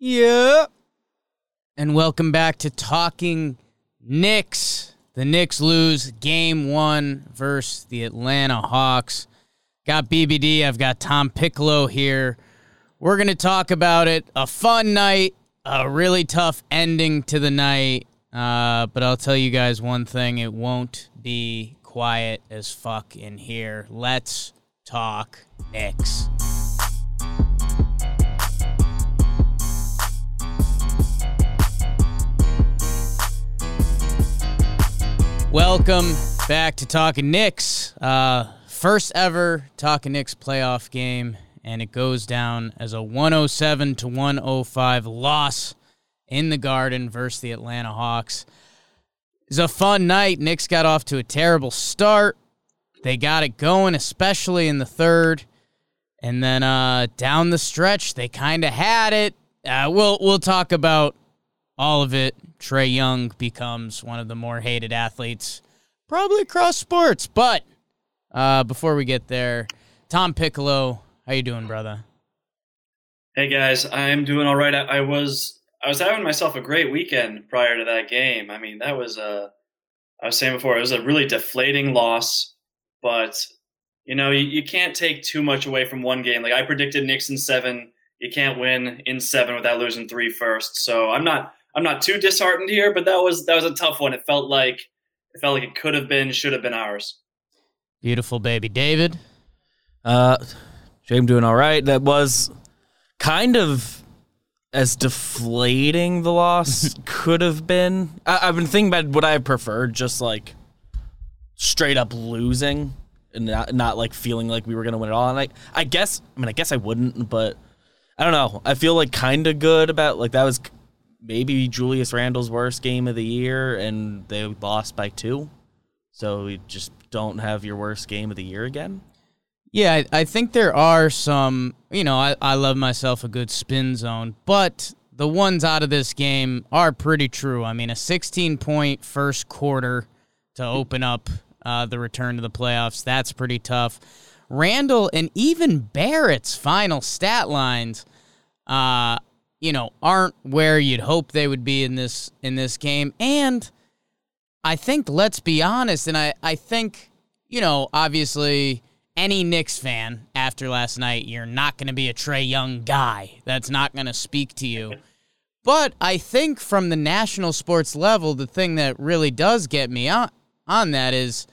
Yeah. And welcome back to Talking Knicks. The Knicks lose game one versus the Atlanta Hawks. Got BBD. I've got Tom Piccolo here. We're going to talk about it. A fun night, a really tough ending to the night. Uh, but I'll tell you guys one thing it won't be quiet as fuck in here. Let's talk Knicks. Welcome back to Talking Knicks. Uh, first ever Talking Knicks playoff game, and it goes down as a 107 to 105 loss in the Garden versus the Atlanta Hawks. It was a fun night. Knicks got off to a terrible start. They got it going, especially in the third, and then uh, down the stretch, they kind of had it. Uh, we'll we'll talk about all of it Trae Young becomes one of the more hated athletes, probably across sports. But uh, before we get there, Tom Piccolo, how you doing, brother? Hey guys, I'm doing all right. I, I was I was having myself a great weekend prior to that game. I mean, that was a I was saying before it was a really deflating loss, but you know you, you can't take too much away from one game. Like I predicted Knicks in seven. You can't win in seven without losing three first. So I'm not I'm not too disheartened here, but that was that was a tough one. It felt like it felt like it could have been, should have been ours. Beautiful baby, David. Uh, Jay, I'm doing all right. That was kind of as deflating the loss could have been. I, have been thinking about what I preferred, just like straight up losing and not, not like feeling like we were gonna win it all. And I, I guess, I mean, I guess I wouldn't, but I don't know. I feel like kind of good about like that was maybe Julius Randle's worst game of the year, and they lost by two. So you just don't have your worst game of the year again. Yeah, I, I think there are some. You know, I, I love myself a good spin zone, but the ones out of this game are pretty true. I mean, a 16 point first quarter to open up uh, the return to the playoffs. That's pretty tough. Randle and even Barrett's final stat lines. Uh, you know, aren't where you'd hope they would be in this in this game. And I think let's be honest, and I, I think, you know, obviously any Knicks fan after last night, you're not gonna be a Trae Young guy. That's not gonna speak to you. But I think from the national sports level, the thing that really does get me on on that is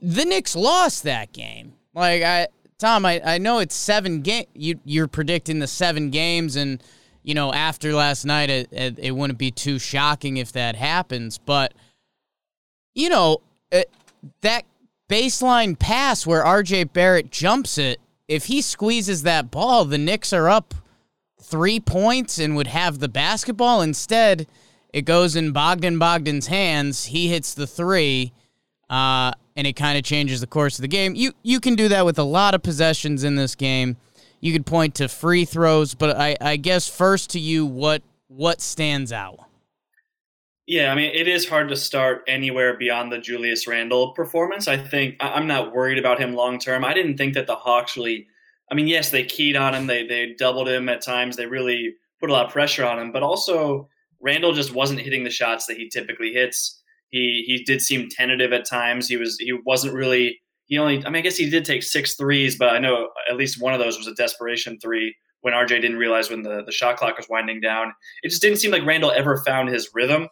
the Knicks lost that game. Like I Tom, I, I know it's seven game you you're predicting the seven games and you know, after last night, it, it, it, wouldn't be too shocking if that happens. But, you know, it, that baseline pass where RJ Barrett jumps it, if he squeezes that ball, the Knicks are up three points and would have the basketball. Instead, it goes in Bogdan Bogdan's hands. He hits the three, uh, and it kind of changes the course of the game. You you can do that with a lot of possessions in this game you could point to free throws, but I, I guess first to you, what what stands out? Yeah, I mean, it is hard to start anywhere beyond the Julius Randle performance. I think I'm not worried about him long term. I didn't think that the Hawks really. I mean, yes, they keyed on him. They they doubled him at times. They really put a lot of pressure on him. But also, Randle just wasn't hitting the shots that he typically hits. He he did seem tentative at times. He was he wasn't really he only, I mean, I guess he did take six threes, but I know at least one of those was a desperation three when RJ didn't realize when the, the shot clock was winding down. It just didn't seem like Randle ever found his rhythm.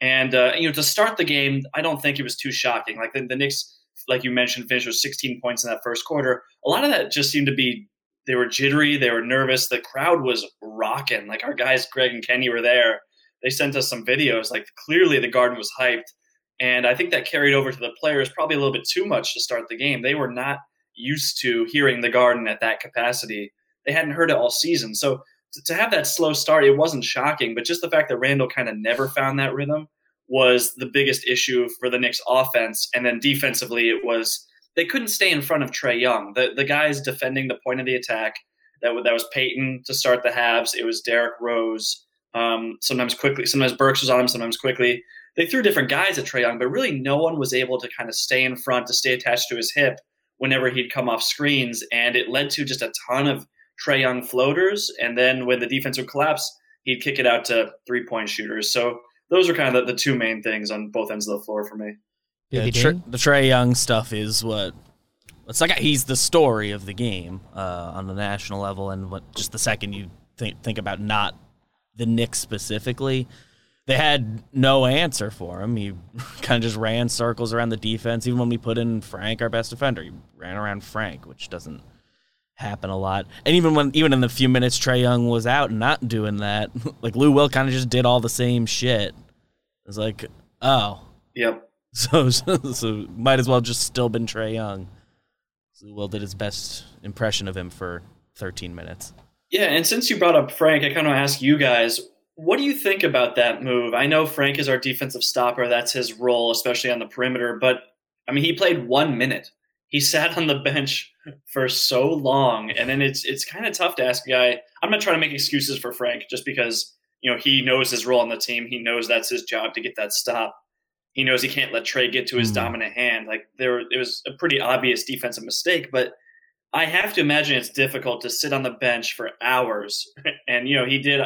And, uh, you know, to start the game, I don't think it was too shocking. Like the, the Knicks, like you mentioned, finished with 16 points in that first quarter. A lot of that just seemed to be they were jittery, they were nervous. The crowd was rocking. Like our guys, Greg and Kenny, were there. They sent us some videos. Like clearly the garden was hyped. And I think that carried over to the players probably a little bit too much to start the game. They were not used to hearing the Garden at that capacity. They hadn't heard it all season. So to, have that slow start, it wasn't shocking, but just the fact that Randle kind of never found that rhythm was the biggest issue for the Knicks offense. And then defensively, it was they couldn't stay in front of Trae Young. The the guys defending the point of the attack that that was Payton to start the halves. It was Derrick Rose. Um, sometimes Quickley, sometimes Burks was on him, sometimes Quickley they threw different guys at Trae Young, but really no one was able to kind of stay in front, to stay attached to his hip whenever he'd come off screens. And it led to just a ton of Trae Young floaters, and then when the defense would collapse, he'd kick it out to three point shooters. So those are kind of the, the, two main things on both ends of the floor for me. Yeah, the, the Trae Young stuff is what it's like. He's the story of the game uh, on the national level, and what just the second you think think about not the Knicks specifically, they had no answer for him. He kind of just ran circles around the defense. Even when we put in Frank, our best defender, he ran around Frank, which doesn't happen a lot. And even when even in the few minutes Trae Young was out and not doing that, like Lou Will kind of just did all the same shit. It's like, oh, yep. So, so, so might as well just still been Trae Young. So Lou Will did his best impression of him for 13 minutes. Yeah, and since you brought up Frank, I kind of ask you guys, what do you think about that move? I know Frank is our defensive stopper; that's his role, especially on the perimeter. But I mean, he played one minute he sat on the bench for so long, and then it's it's kind of tough to ask a guy. I'm not trying to make excuses for Frank just because you know he knows his role on the team. He knows that's his job to get that stop. He knows he can't let Trae get to his mm. dominant hand. Like there, it was a pretty obvious defensive mistake, but I have to imagine it's difficult to sit on the bench for hours. And you know he did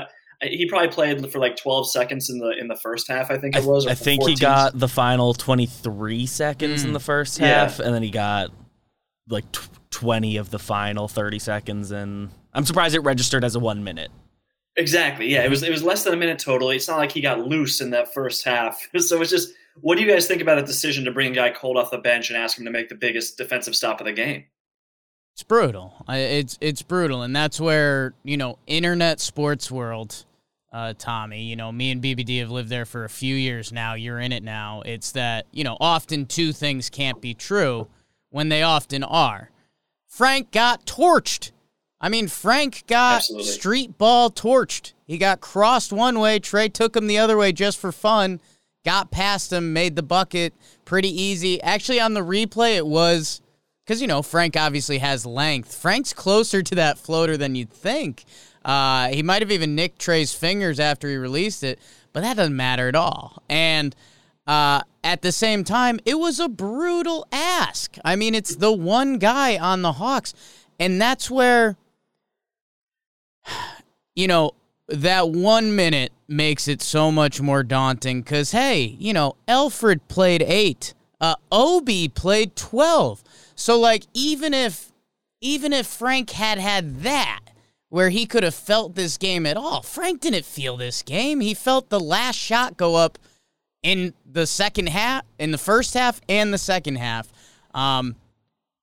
he probably played for like 12 seconds in the in the first half i think it was i, I think 14. he got the final 23 seconds mm. in the first half yeah. and then he got like t- 20 of the final 30 seconds and i'm surprised it registered as a one minute exactly yeah it was it was less than a minute total it's not like he got loose in that first half so it's just what do you guys think about a decision to bring a guy cold off the bench and ask him to make the biggest defensive stop of the game it's brutal. It's it's brutal, and that's where you know internet sports world, uh, Tommy. You know, me and BBD have lived there for a few years now. You're in it now. It's that you know often two things can't be true when they often are. Frank got torched. I mean, Frank got Absolutely. street ball torched. He got crossed one way. Trae took him the other way just for fun. Got past him, made the bucket pretty easy. Actually, on the replay, it was because you know Frank obviously has length. Frank's closer to that floater than you'd think. Uh, he might have even nicked Trae's fingers after he released it, but that doesn't matter at all. And uh, at the same time, it was a brutal ask. I mean, it's the one guy on the Hawks, and that's where you know that one minute makes it so much more daunting. Because hey, you know, Elfrid played eight, uh, Obi played twelve. So like even if even if Frank had had that where he could have felt this game at all, Frank didn't feel this game. He felt the last shot go up in the second half, in the first half and the second half. Um,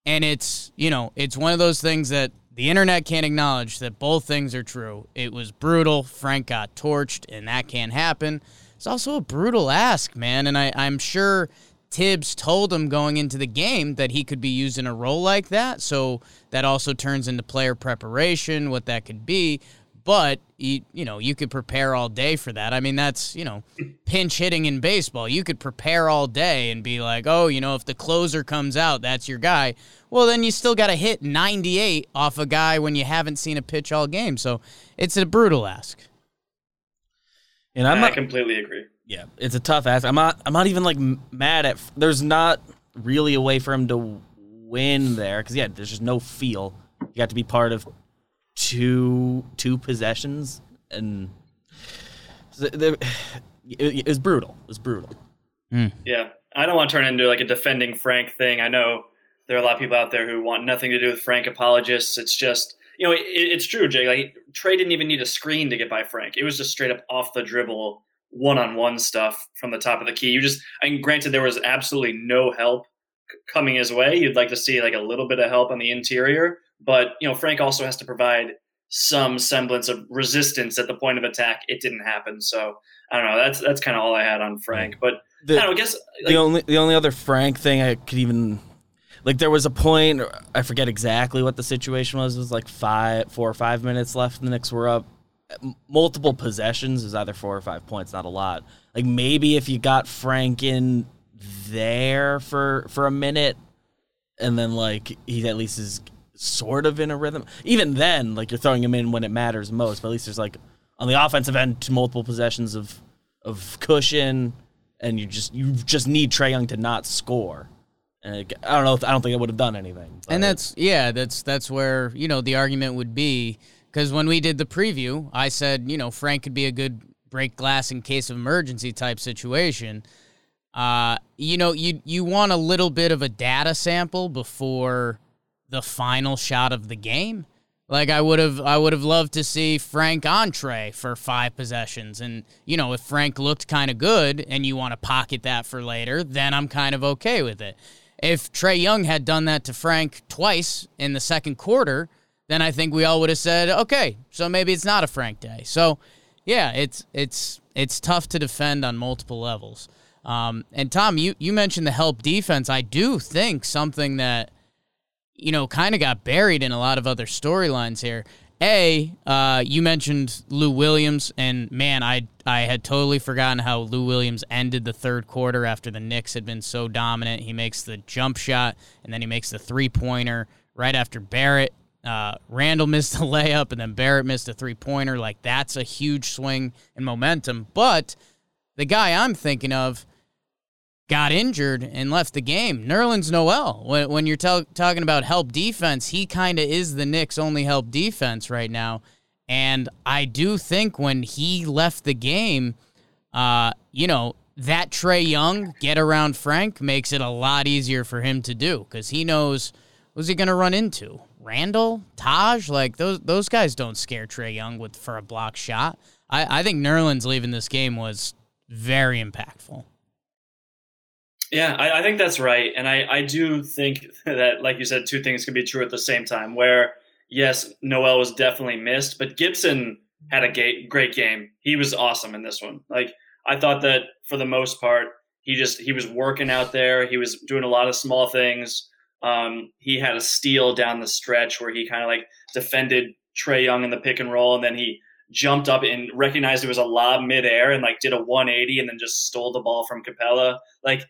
and it's you know it's one of those things that the internet can't acknowledge that both things are true. It was brutal. Frank got torched, and that can't happen. It's also a brutal ask, man. And I, I'm sure Thibs told him going into the game that he could be used in a role like that. So that also turns into player preparation, what that could be. But you, you know, you could prepare all day for that. I mean, that's you know, pinch hitting in baseball. You could prepare all day and be like, oh, you know, if the closer comes out, that's your guy. Well, then you still got to hit 98 off a guy when you haven't seen a pitch all game. So it's a brutal ask. And I'm not, I completely agree. Yeah, it's a tough ask. I'm not. I'm not even like mad at. There's not really a way for him to win there because yeah, there's just no feel. You got to be part of two two possessions, and it, it was brutal. It was brutal. Mm. Yeah, I don't want to turn into like a defending Frank thing. I know there are a lot of people out there who want nothing to do with Frank apologists. It's just you know, it, it's true, Jake. Like Trae didn't even need a screen to get by Frank. It was just straight up off the dribble one-on-one stuff from the top of the key. You just, I mean, granted, there was absolutely no help coming his way. You'd like to see like a little bit of help on the interior, but you know, Frank also has to provide some semblance of resistance at the point of attack. It didn't happen, so I don't know. That's that's kind of all I had on Frank. But the, I, know, I guess like, the only the only other Frank thing I could even like there was a point I forget exactly what the situation was. It was like five, four or five minutes left. And the Knicks were up multiple possessions is either four or five points, not a lot. Like maybe if you got Frank in there for for a minute, and then like he at least is sort of in a rhythm. Even then, like you're throwing him in when it matters most. But at least there's like on the offensive end multiple possessions of of cushion, and you just you just need Trae Young to not score, And I don't know. If, I don't think it would have done anything. And that's yeah, that's that's where you know the argument would be because when we did the preview, I said you know Frank could be a good break glass in case of emergency type situation. Uh, you know, you you want a little bit of a data sample before the final shot of the game. Like I would have I would have loved to see Frank Entree for five possessions. And, you know, if Frank looked kind of good and you want to pocket that for later, then I'm kind of okay with it. If Trae Young had done that to Frank twice in the second quarter, then I think we all would have said, okay, so maybe it's not a Frank day. So yeah, it's it's it's tough to defend on multiple levels. Um, and Tom, you, you mentioned the help defense. I do think something that you know, kind of got buried in a lot of other storylines here. A, uh, you mentioned Lou Williams, and man, I I had totally forgotten how Lou Williams ended the third quarter after the Knicks had been so dominant. He makes the jump shot, and then he makes the three pointer right after Barrett. Uh, Randle missed the layup, and then Barrett missed a three pointer. Like that's a huge swing in momentum. But the guy I'm thinking of got injured and left the game. Nerlens Noel, when, when you're talking about help defense, he kind of is the Knicks' only help defense right now. And I do think when he left the game, uh, you know, that Trae Young get around Frank makes it a lot easier for him to do because he knows who's he going to run into. Randle, Taj, like those those guys don't scare Trae Young with for a block shot. I, I think Nerlens leaving this game was very impactful. Yeah, I, I, think that's right. And I, I do think that, like you said, two things can be true at the same time. Where, yes, Noel was definitely missed, but Gibson had a ga- great game. He was awesome in this one. Like, I thought that for the most part, he just he was working out there. He was doing a lot of small things. Um, he had a steal down the stretch where he kind of like defended Trae Young in the pick and roll, and then he jumped up and recognized it was a lob midair and like did a 180 and then just stole the ball from Capela. Like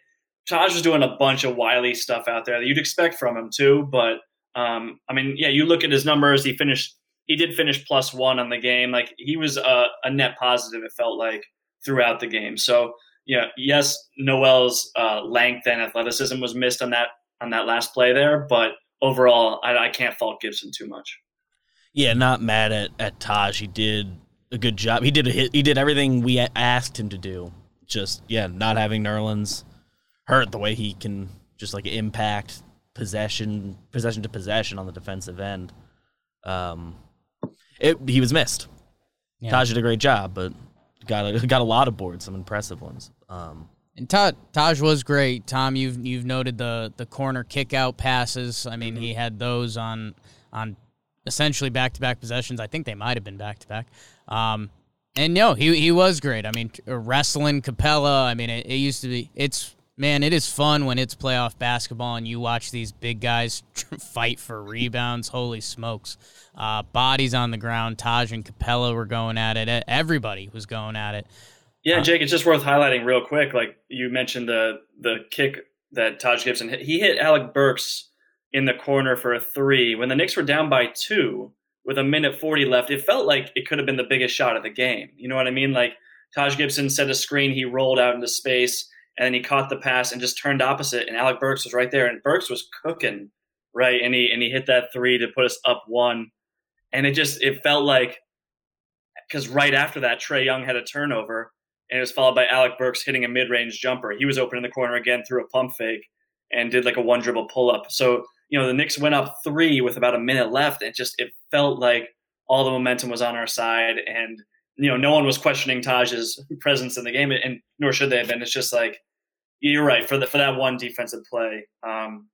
Taj was doing a bunch of wily stuff out there that you'd expect from him too. But um, I mean, yeah, you look at his numbers. He finished. He did finish plus one on the game. Like he was a, a net positive. It felt like throughout the game. So yeah, yes, Noel's uh, length and athleticism was missed on that on that last play there, but overall, I, I can't fault Gibson too much. Yeah, not mad at at Taj. He did a good job. He did a hit. He did everything we asked him to do. Just yeah, not having Nerlens hurt the way he can just like impact possession, possession to possession on the defensive end. Um, it he was missed. Yeah. Taj did a great job, but got a, got a lot of boards, some impressive ones. Um, and Taj, Taj was great. Tom, you've you've noted the the corner kick out passes. I mean, mm-hmm. he had those on on essentially back to back possessions. I think they might have been back to back. Um, and no, he he was great. I mean, wrestling Capela. I mean, it, it used to be. It's man, it is fun when it's playoff basketball and you watch these big guys fight for rebounds. Holy smokes. Uh, bodies on the ground. Taj and Capela were going at it. Everybody was going at it. Yeah, Jake, it's just worth highlighting real quick. Like you mentioned the the kick that Taj Gibson hit. He hit Alec Burks in the corner for a three. When the Knicks were down by two with a minute 40 left, it felt like it could have been the biggest shot of the game. You know what I mean? Like Taj Gibson set a screen, he rolled out into space and then he caught the pass and just turned opposite, and Alec Burks was right there, and Burks was cooking, right, and he and he hit that three to put us up one, and it just it felt like because right after that Trae Young had a turnover, and it was followed by Alec Burks hitting a mid range jumper. He was open in the corner again, through a pump fake, and did like a one dribble pull up. So you know the Knicks went up three with about a minute left. It just it felt like all the momentum was on our side, and you know no one was questioning Taj's presence in the game, and nor should they have been. It's just like you're right for the for that one defensive play. Um,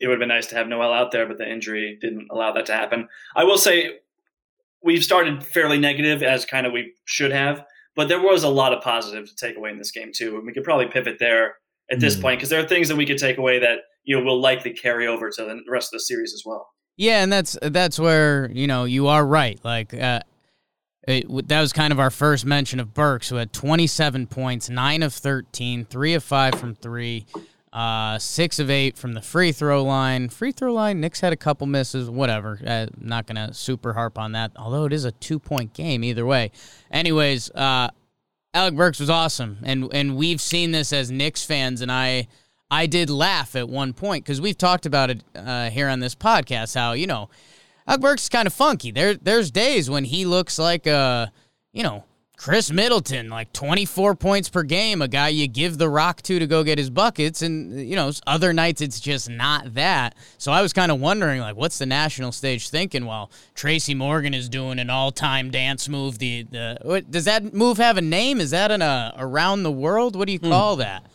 it would have been nice to have Noel out there, but the injury didn't allow that to happen. I will say we've started fairly negative as kind of we should have, but there was a lot of positive to take away in this game too, and we could probably pivot there at this mm. point because there are things that we could take away that you know will likely carry over to the rest of the series as well. Yeah, and that's that's where you know you are right. Like uh, it, that was kind of our first mention of Burks, who had 27 points, 9 of 13, 3 of 5 from 3, uh, 6 of 8 from the free throw line. Free throw line, Knicks had a couple misses, whatever. Uh, not going to super harp on that, although it is a two point game either way. Anyways, uh, Alec Burks was awesome, and, and we've seen this as Knicks fans, and I. I did laugh at one point because we've talked about it uh, here on this podcast. How you know, Alec Burks is kind of funky. There, there's days when he looks like a, you know, Khris Middleton, like 24 points per game, a guy you give the rock to to go get his buckets. And, you know, other nights it's just not that. So I was kind of wondering, like, what's the national stage thinking while Tracy Morgan is doing an all time dance move? The, the what, Does that move have a name? Is that an uh, around the world? What do you hmm. call that?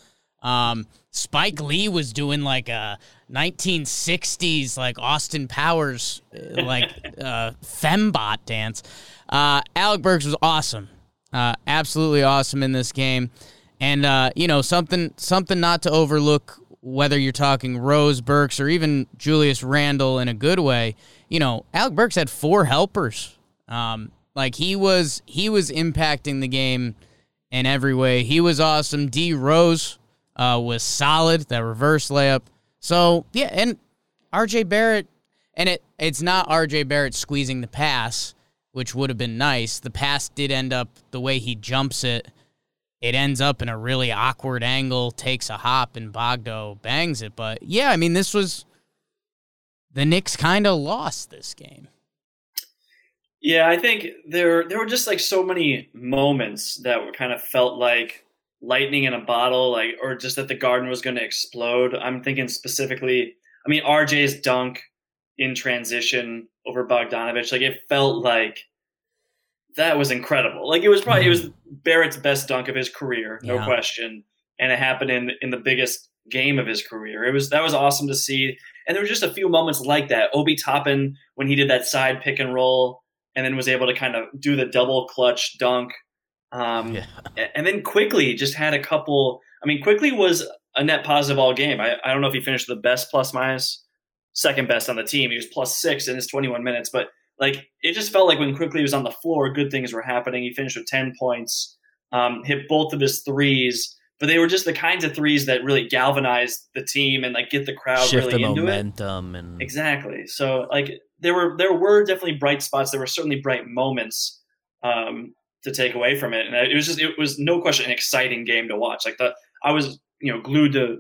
Um, Spike Lee was doing like a 1960s, like Austin Powers, like uh, fembot dance. Uh, Alec Burks was awesome. Uh, absolutely awesome in this game, and uh, you know something something not to overlook. Whether you're talking Rose Burks or even Julius Randle in a good way, you know Alec Burks had four helpers. Um, like he was he was impacting the game in every way. He was awesome. D Rose uh, was solid. That reverse layup. So yeah, and RJ Barrett, and it it's not RJ Barrett squeezing the pass which would have been nice. The pass did end up the way he jumps it. It ends up in a really awkward angle, takes a hop, and Bogdo bangs it. But yeah, I mean, this was the Knicks kind of lost this game. Yeah, I think there there were just like so many moments that were kind of felt like lightning in a bottle, like or just that the garden was going to explode. I'm thinking specifically. I mean, RJ's dunk in transition over Bogdanovich. Like it felt like that was incredible. Like it was probably it was mm-hmm. Barrett's best dunk of his career, no yeah. question. And it happened in in the biggest game of his career. It was that was awesome to see. And there were just a few moments like that. Obi Toppin when he did that side pick and roll and then was able to kind of do the double clutch dunk. Um, yeah. and then Quickley just had a couple. I mean, Quickley was a net positive all game. I, I don't know if he finished the best plus minus second best on the team. He was plus six in his 21 minutes, but like it just felt like when Quickley was on the floor, good things were happening. He finished with 10 points, um, hit both of his threes, but they were just the kinds of threes that really galvanized the team and like get the crowd Shift really the into momentum it. and exactly. So like there were there were definitely bright spots. There were certainly bright moments um, to take away from it, and it was just it was no question an exciting game to watch. Like the I was you know glued to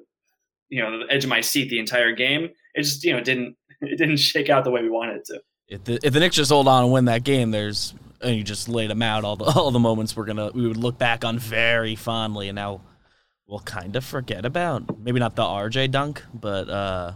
you know the edge of my seat the entire game it just you know didn't it didn't shake out the way we wanted it to. If the, if the Knicks just hold on and win that game, there's and you just laid them out all the all the moments we're gonna we would look back on very fondly, and now we'll kind of forget about maybe not the RJ dunk, but uh,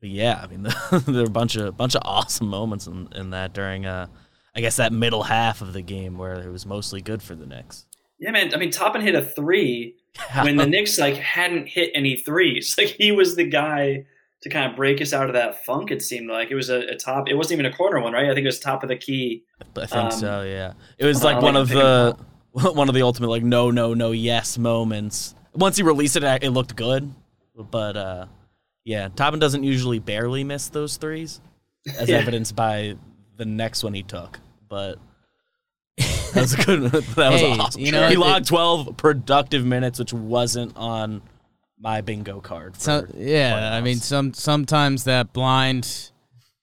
but yeah, I mean the, there were a bunch of bunch of awesome moments in, in that during uh, I guess that middle half of the game where it was mostly good for the Knicks. Yeah, man. I mean, Toppin hit a three when the Knicks like hadn't hit any threes. Like he was the guy to kind of break us out of that funk. It seemed like it was a, a, top. It wasn't even a corner one, right? I think it was top of the key. I think um, so. Yeah, it was like uh, one like of the one of the ultimate like no, no, no, yes moments. Once he released it, it looked good, but uh, yeah, Toppin doesn't usually barely miss those threes, as yeah. evidenced by the next one he took. But that was good. that was hey, awesome. You know, he logged twelve productive minutes, which wasn't on my bingo card. so, yeah, I mean, some sometimes that blind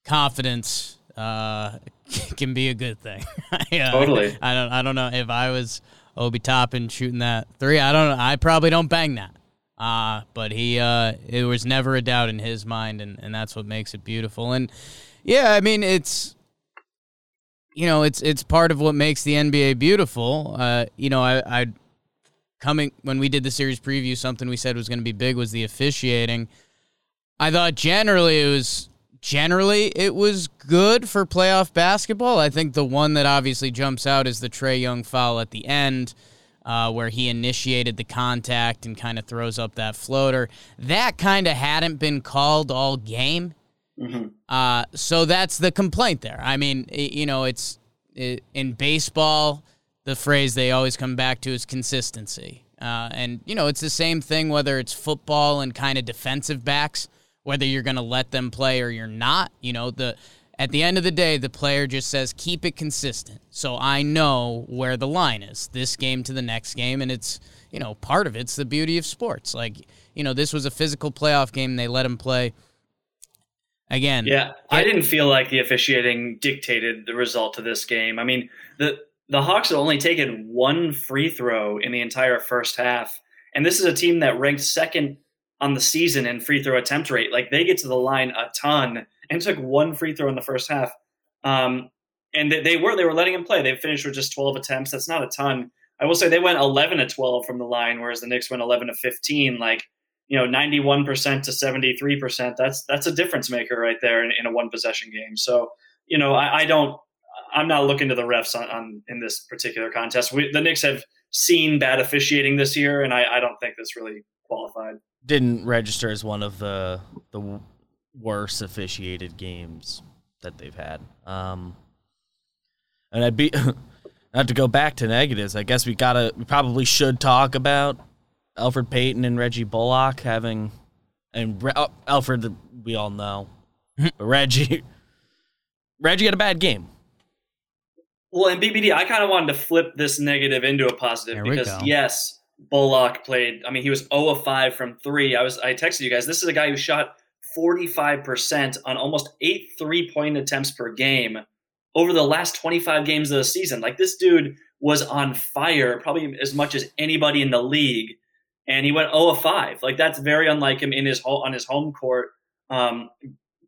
confidence uh, can be a good thing. yeah, totally. I, I, don't. I don't know if I was Obi Toppin shooting that three. I don't. I probably don't bang that. Uh, but he, uh, it was never a doubt in his mind, and, and that's what makes it beautiful. And yeah, I mean, it's you know, it's it's part of what makes the NBA beautiful. Uh, you know, I I coming when we did the series preview, something we said was going to be big was the officiating. I thought generally it was generally it was good for playoff basketball. I think the one that obviously jumps out is the Trae Young foul at the end. Uh, where he initiated the contact and kind of throws up that floater. That kind of hadn't been called all game. Mm-hmm. Uh, so that's the complaint there. I mean, it, you know, it's it, in baseball, the phrase they always come back to is consistency. Uh, and, you know, it's the same thing whether it's football and kind of defensive backs, whether you're going to let them play or you're not. You know, the at the end of the day, the player just says, keep it consistent. So I know where the line is this game to the next game. And it's, you know, part of it's the beauty of sports. Like, you know, this was a physical playoff game. They let him play. Again, yeah, I didn't feel like the officiating dictated the result of this game. I mean, the the Hawks had only taken one free throw in the entire first half. And this is a team that ranked second on the season in free throw attempt rate. Like they get to the line a ton and took one free throw in the first half. Um, and they, they were they were letting him play. They finished with just 12 attempts. That's not a ton. I will say they went 11 to 12 from the line, whereas the Knicks went 11 to 15. Like you know, 91% to 73%. That's that's a difference maker right there in, in a one possession game. So you know, I, I, don't. I'm not looking to the refs on, on in this particular contest. We, the Knicks have seen bad officiating this year, and I, I don't think this really qualified. Didn't register as one of the the worst officiated games that they've had. Um, and I'd be not to go back to negatives. I guess we gotta we probably should talk about Elfrid Payton and Reggie Bullock having and Re- oh, Elfrid we all know, but Reggie Reggie had a bad game. Well, in BBD, I kind of wanted to flip this negative into a positive because yes, Bullock played. I mean, he was 0 of 5 from three. I was I texted you guys. This is a guy who shot 45% on almost eight three point attempts per game over the last 25 games of the season. Like this dude was on fire, probably as much as anybody in the league, and he went 0 of 5. Like that's very unlike him in his on his home court. Um,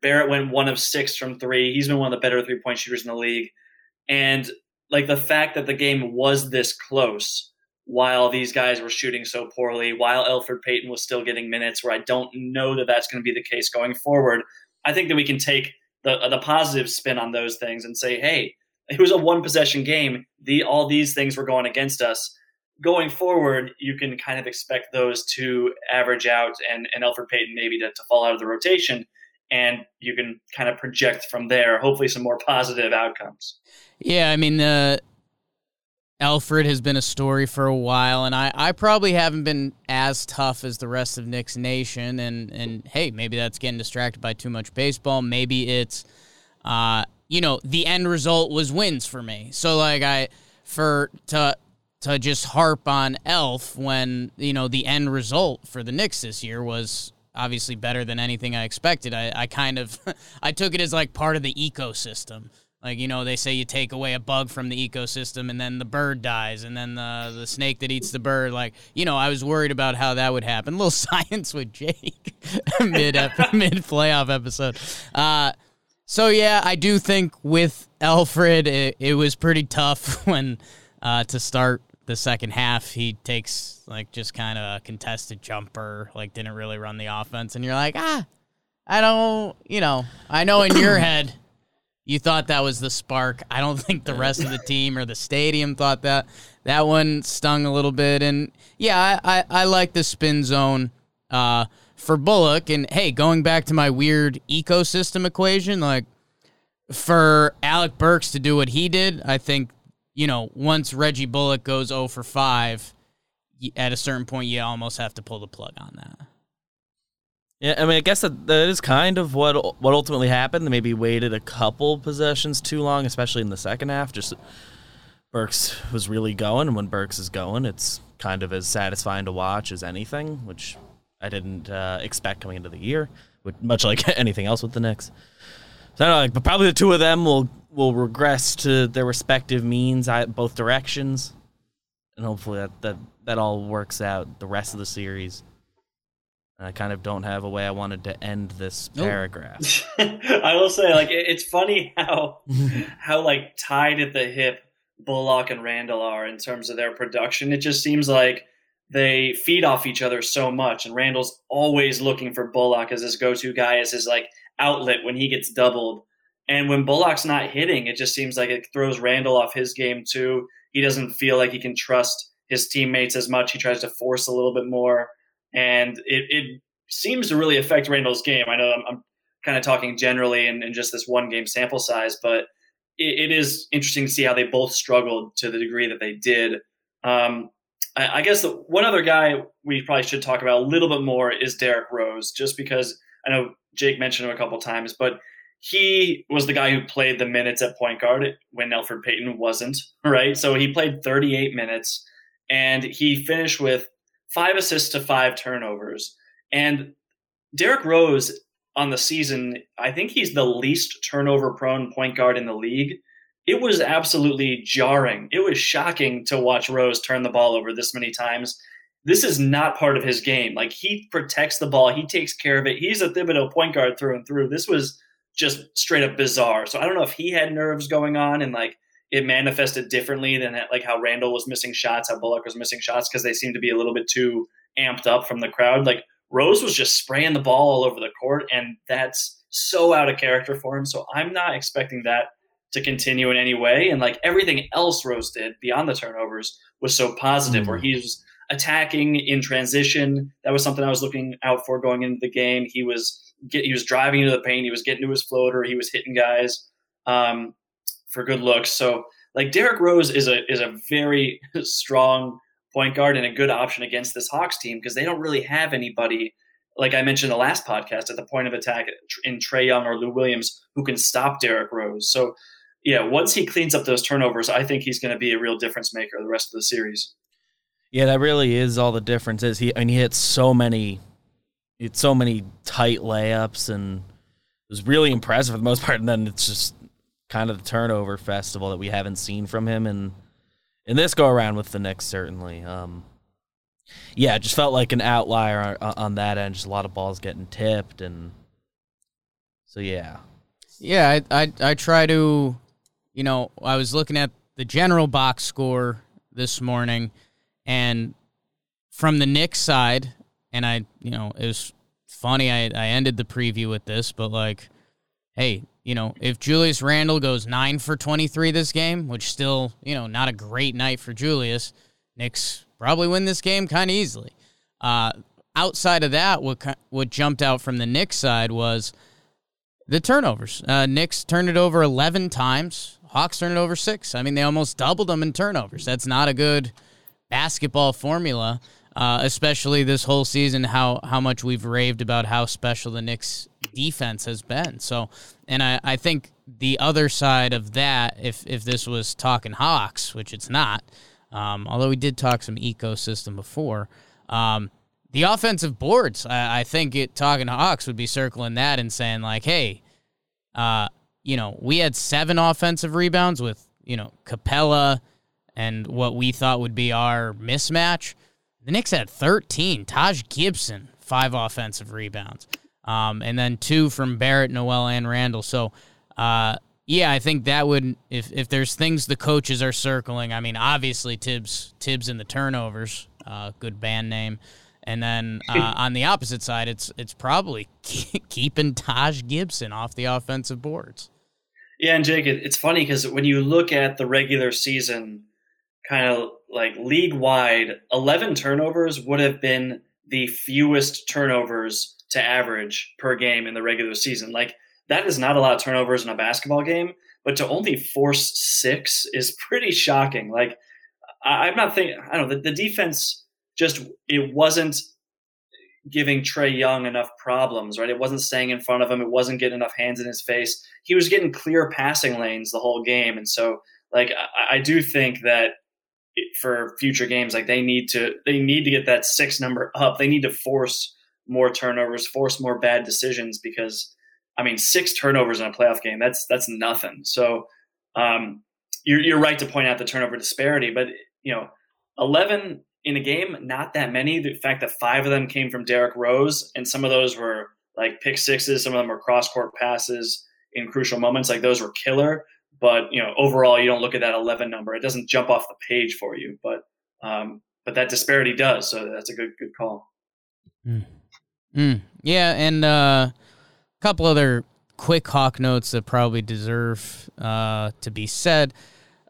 Barrett went one of six from three. He's been one of the better three point shooters in the league, and like the fact that the game was this close while these guys were shooting so poorly, while Elfrid Payton was still getting minutes, where I don't know that that's going to be the case going forward. I think that we can take the the positive spin on those things and say, hey, it was a one possession game. The all these things were going against us. Going forward, you can kind of expect those to average out and, and Elfrid Payton maybe to, to fall out of the rotation. And you can kind of project from there, hopefully, some more positive outcomes. Yeah, I mean, uh, Elfrid has been a story for a while, and I, I probably haven't been as tough as the rest of Knicks Nation. And, and hey, maybe that's getting distracted by too much baseball. Maybe it's, uh, you know, the end result was wins for me. So like I, for to to just harp on Elf when you know the end result for the Knicks this year was obviously better than anything I expected. I, I kind of I took it as like part of the ecosystem. Like you know, they say you take away a bug from the ecosystem, and then the bird dies, and then the the snake that eats the bird. Like you know, I was worried about how that would happen. A little science with Jake mid mid playoff episode. Uh, so yeah, I do think with Elfrid, it, it was pretty tough when uh, to start the second half. He takes like just kind of a contested jumper, like didn't really run the offense, and you're like, ah, I don't, you know, I know in your head you thought that was the spark. I don't think the rest of the team or the stadium thought that. That one stung a little bit. And yeah, I, I, I like the spin zone uh, for Bullock. And hey, going back to my weird ecosystem equation, like for Alec Burks to do what he did, I think, you know, once Reggie Bullock goes 0 for 5, at a certain point, you almost have to pull the plug on that. Yeah, I mean, I guess that, that is kind of what what ultimately happened. They maybe waited a couple possessions too long, especially in the second half. Just Burks was really going, and when Burks is going, it's kind of as satisfying to watch as anything, which I didn't uh, expect coming into the year, which, much like anything else with the Knicks. So I don't know, but probably the two of them will will regress to their respective means, both directions, and hopefully that that that all works out the rest of the series. I kind of don't have a way I wanted to end this paragraph. I will say, like, it's funny how how like tied at the hip Bullock and Randle are in terms of their production. It just seems like they feed off each other so much, and Randle's always looking for Bullock as his go-to guy, as his like outlet when he gets doubled. And when Bullock's not hitting, it just seems like it throws Randle off his game too. He doesn't feel like he can trust his teammates as much. He tries to force a little bit more and it, it seems to really affect Randle's game. I know I'm, I'm kind of talking generally in, just this one game sample size, but it, it is interesting to see how they both struggled to the degree that they did. Um, I, I, guess the, one other guy we probably should talk about a little bit more is Derrick Rose, just because I know Jake mentioned him a couple times, but he was the guy who played the minutes at point guard when Elfrid Payton wasn't, right? So he played 38 minutes and he finished with five assists to five turnovers. And Derrick Rose on the season, I think he's the least turnover prone point guard in the league. It was absolutely jarring. It was shocking to watch Rose turn the ball over this many times. this is not part of his game. Like he protects the ball, he takes care of it. He's a Thibodeau point guard through and through. This was just straight up bizarre. So I don't know if he had nerves going on and like it manifested differently than like how Randle was missing shots, how Bullock was missing shots because they seemed to be a little bit too amped up from the crowd. Like Rose was just spraying the ball all over the court, and that's so out of character for him. So I'm not expecting that to continue in any way. And like everything else Rose did beyond the turnovers was so positive, mm-hmm. where he was attacking in transition. That was something I was looking out for going into the game. He was get he was driving into the paint. He was getting to his floater. He was hitting guys um, for good looks. So like Derrick Rose is a is a very strong point guard and a good option against this Hawks team because they don't really have anybody. Like I mentioned the last podcast, at the point of attack in Trae Young or Lou Williams who can stop Derrick Rose. So, yeah, once he cleans up those turnovers, I think he's going to be a real difference maker the rest of the series. Yeah, that really is all the difference. Is he? Mean, he hits so many, it's so many tight layups, and it was really impressive for the most part. And then it's just kind of the turnover festival that we haven't seen from him, and in this go around with the Knicks, certainly. Um, yeah, just felt like an outlier on, on that end. Just a lot of balls getting tipped, and so yeah, yeah. I I, I try to, you know, I was looking at the general box score this morning and from the Knicks side, and I, you know, it was funny. I, I ended the preview with this, but like, hey, you know, if Julius Randle goes nine for 23 this game, which still, you know, not a great night for Julius, Knicks probably win this game kind of easily. Uh, outside of that, what what jumped out from the Knicks side was the turnovers. Uh, Knicks turned it over 11 times. Hawks turned it over six. I mean, they almost doubled them in turnovers. That's not a good basketball formula, uh, especially this whole season. How how much we've raved about how special the Knicks defense has been. So, and I, I think the other side of that, if if this was talking Hawks, which it's not, um, although we did talk some ecosystem before. Um, the offensive boards, I, I think it talking Hawks would be circling that and saying like, hey, uh, you know, we had seven offensive rebounds with you know Capela and what we thought would be our mismatch. The Knicks had 13. Taj Gibson, five offensive rebounds. Um, and then two from Barrett, Noel, and Randle. So, uh, yeah, I think that would if if there's things the coaches are circling. I mean, obviously Thibs Thibs and the turnovers, uh, good band name, and then uh, on the opposite side, it's it's probably keeping Taj Gibson off the offensive boards. Yeah, and Jake, it's funny because when you look at the regular season, kind of like league wide, 11 turnovers would have been the fewest turnovers to average per game in the regular season. Like that is not a lot of turnovers in a basketball game, but to only force six is pretty shocking. Like I, am not thinking, I don't know, the, the defense just, it wasn't giving Trae Young enough problems, right? It wasn't staying in front of him. It wasn't getting enough hands in his face. He was getting clear passing lanes the whole game. And so, like, I, I do think that for future games. Like they need to they need to get that six number up. They need to force more turnovers, force more bad decisions because I mean six turnovers in a playoff game that's that's nothing. So um, you're you're right to point out the turnover disparity, but you know eleven in a game, not that many. The fact that five of them came from Derrick Rose, and some of those were like pick sixes, some of them were cross court passes in crucial moments. Like those were killer. But you know, overall, you don't look at that 11 number; it doesn't jump off the page for you. But um, but that disparity does, so that's a good good call. Mm. Mm. Yeah, and uh, a couple other quick hawk notes that probably deserve uh, to be said.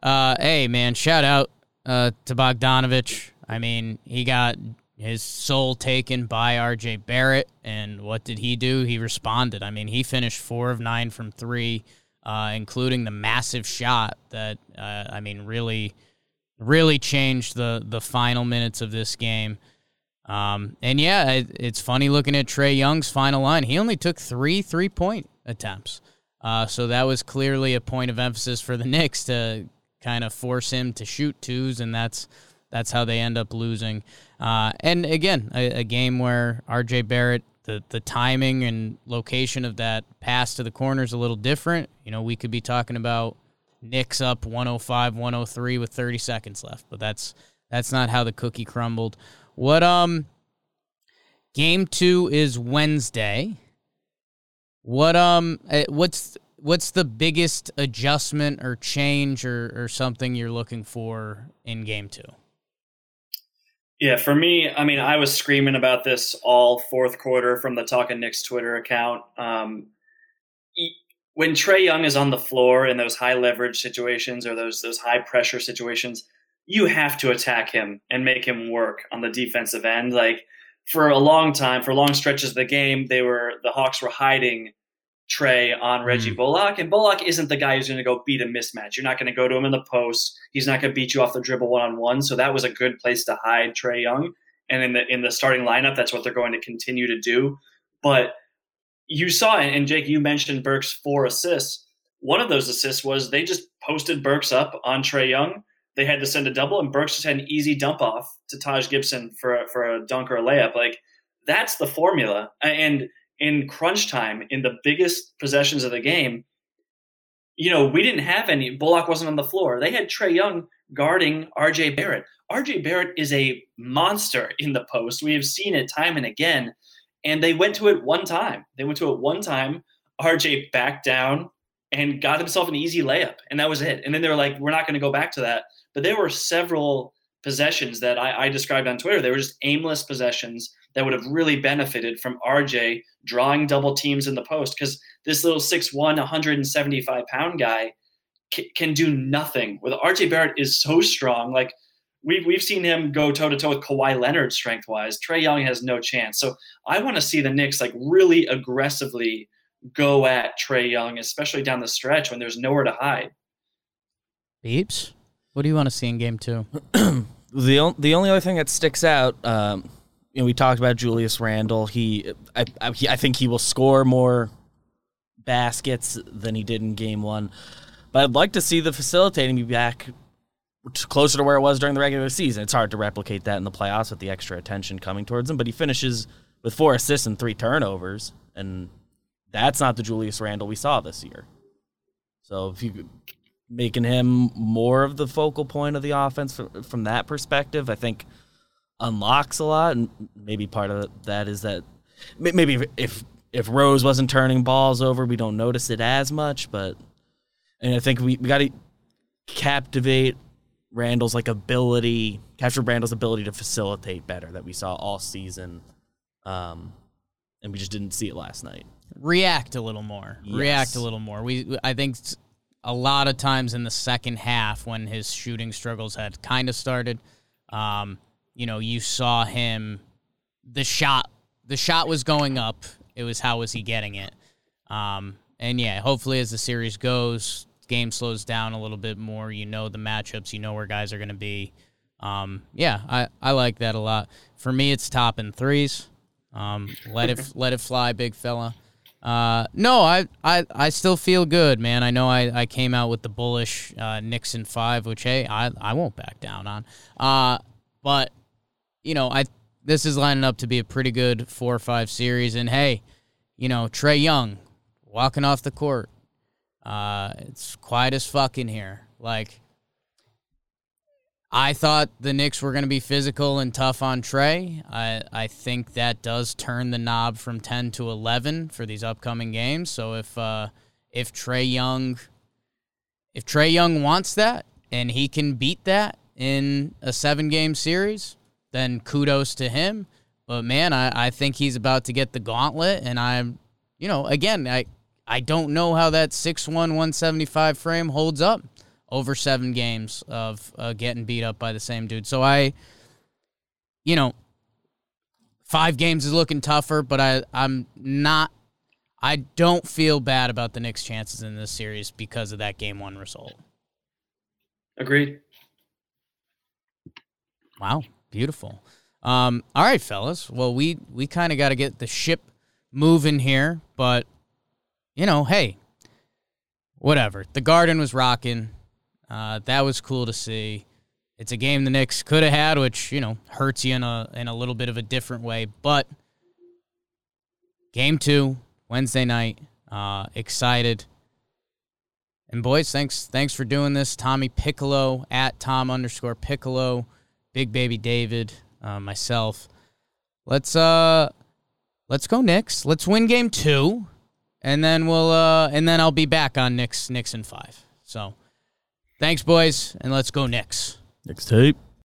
Uh, hey, man, shout out uh, to Bogdanovich. I mean, he got his soul taken by RJ Barrett, and what did he do? He responded. I mean, he finished four of nine from three uh, including the massive shot that uh, I mean really, really changed the the final minutes of this game. Um, and yeah, it, it's funny looking at Trae Young's final line. He only took three three point attempts, uh, so that was clearly a point of emphasis for the Knicks to kind of force him to shoot twos, and that's that's how they end up losing. Uh, and again, a, a, game where R.J. Barrett the the timing and location of that pass to the corner is a little different. You know, we could be talking about Knicks up 105, 103 with 30 seconds left, but that's That's not how the cookie crumbled. What um game 2 is Wednesday. What um eh, what's what's the biggest adjustment or change or or something you're looking for in game 2? Yeah, for me, I mean, I was screaming about this all fourth quarter from the Talking Knicks Twitter account. Um, when Trae Young is on the floor in those high leverage situations or those those high pressure situations, you have to attack him and make him work on the defensive end. Like for a long time, for long stretches of the game, they were the Hawks were hiding Trae on Reggie mm. Bullock, and Bullock isn't the guy who's going to go beat a mismatch. You're not going to go to him in the post. He's not going to beat you off the dribble one on one. So that was a good place to hide Trae Young. And in the in the starting lineup, that's what they're going to continue to do. But you saw, and Jake, you mentioned Burks' four assists. One of those assists was they just posted Burks up on Trae Young. They had to send a double, and Burks just had an easy dump off to Taj Gibson for a, for a dunk or a layup. Like that's the formula. And in crunch time, in the biggest possessions of the game, you know, we didn't have any. Bullock wasn't on the floor. They had Trae Young guarding RJ Barrett. RJ Barrett is a monster in the post. We have seen it time and again. And they went to it one time. They went to it one time. RJ backed down and got himself an easy layup. And that was it. And then they were like, we're not going to go back to that. But there were several possessions that I, I described on Twitter. They were just aimless possessions that would have really benefited from RJ drawing double teams in the post because this little 6'1, 175 pound guy c- can do nothing. With RJ Barrett is so strong. Like we've, we've seen him go toe to toe with Kawhi Leonard strength wise. Trae Young has no chance. So I want to see the Knicks like really aggressively go at Trae Young, especially down the stretch when there's nowhere to hide. Beeps, what do you want to see in game two? the, the only other thing that sticks out, um, you know, we talked about Julius Randle. He, I, I, he, I think he will score more baskets than he did in game one. But I'd like to see the facilitating be back closer to where it was during the regular season. It's hard to replicate that in the playoffs with the extra attention coming towards him. But he finishes with four assists and three turnovers, and that's not the Julius Randle we saw this year. So if you making him more of the focal point of the offense from, from that perspective, I think – unlocks a lot, and maybe part of that is that maybe if if Rose wasn't turning balls over, we don't notice it as much. But and I think we, we got to captivate Randle's like ability, capture Randle's ability to facilitate better that we saw all season, um, and we just didn't see it last night. React a little more. Yes. React a little more. We I think a lot of times in the second half when his shooting struggles had kind of started. Um, you know, you saw him the shot the shot was going up. It was how was he getting it? Um, and yeah, hopefully as the series goes, game slows down a little bit more. You know the matchups, you know where guys are going to be. Um, yeah, I, I like that a lot. For me, it's top and threes. Um, let it let it fly, big fella. Uh, no, I, I I still feel good, man. I know I, I came out with the bullish uh, Nixon five, which hey, I I won't back down on. Uh, but you know, I this is lining up to be a pretty good four or five series. And hey, you know, Trae Young walking off the court. Uh, it's quiet as fuck in here. Like, I thought the Knicks were going to be physical and tough on Trae. I I think that does turn the knob from ten to eleven for these upcoming games. So if uh, if Trae Young, if Trae Young wants that and he can beat that in a seven game series, then kudos to him. But man, I, I think he's about to get the gauntlet, and I'm, you know, again, I I don't know how that 6'1", 175 frame holds up over seven games of uh, getting beat up by the same dude. So I, you know, five games is looking tougher, but I I'm not. I don't feel bad about the Knicks' chances in this series because of that game one result. Agreed. Wow. Beautiful. Um, all right, fellas. Well, we we kind of got to get the ship moving here, but you know, hey, whatever. The Garden was rocking. Uh, that was cool to see. It's a game the Knicks could have had, which you know hurts you in a in a little bit of a different way. But game two, Wednesday night. Uh, excited. And boys, thanks thanks for doing this. Tommy Piccolo at Tom underscore Piccolo Big Baby David, uh, myself. Let's uh, let's go Knicks. Let's win game two, and then we'll uh, and then I'll be back on Knicks Knicks in five. So, thanks, boys, and let's go next. Next tape.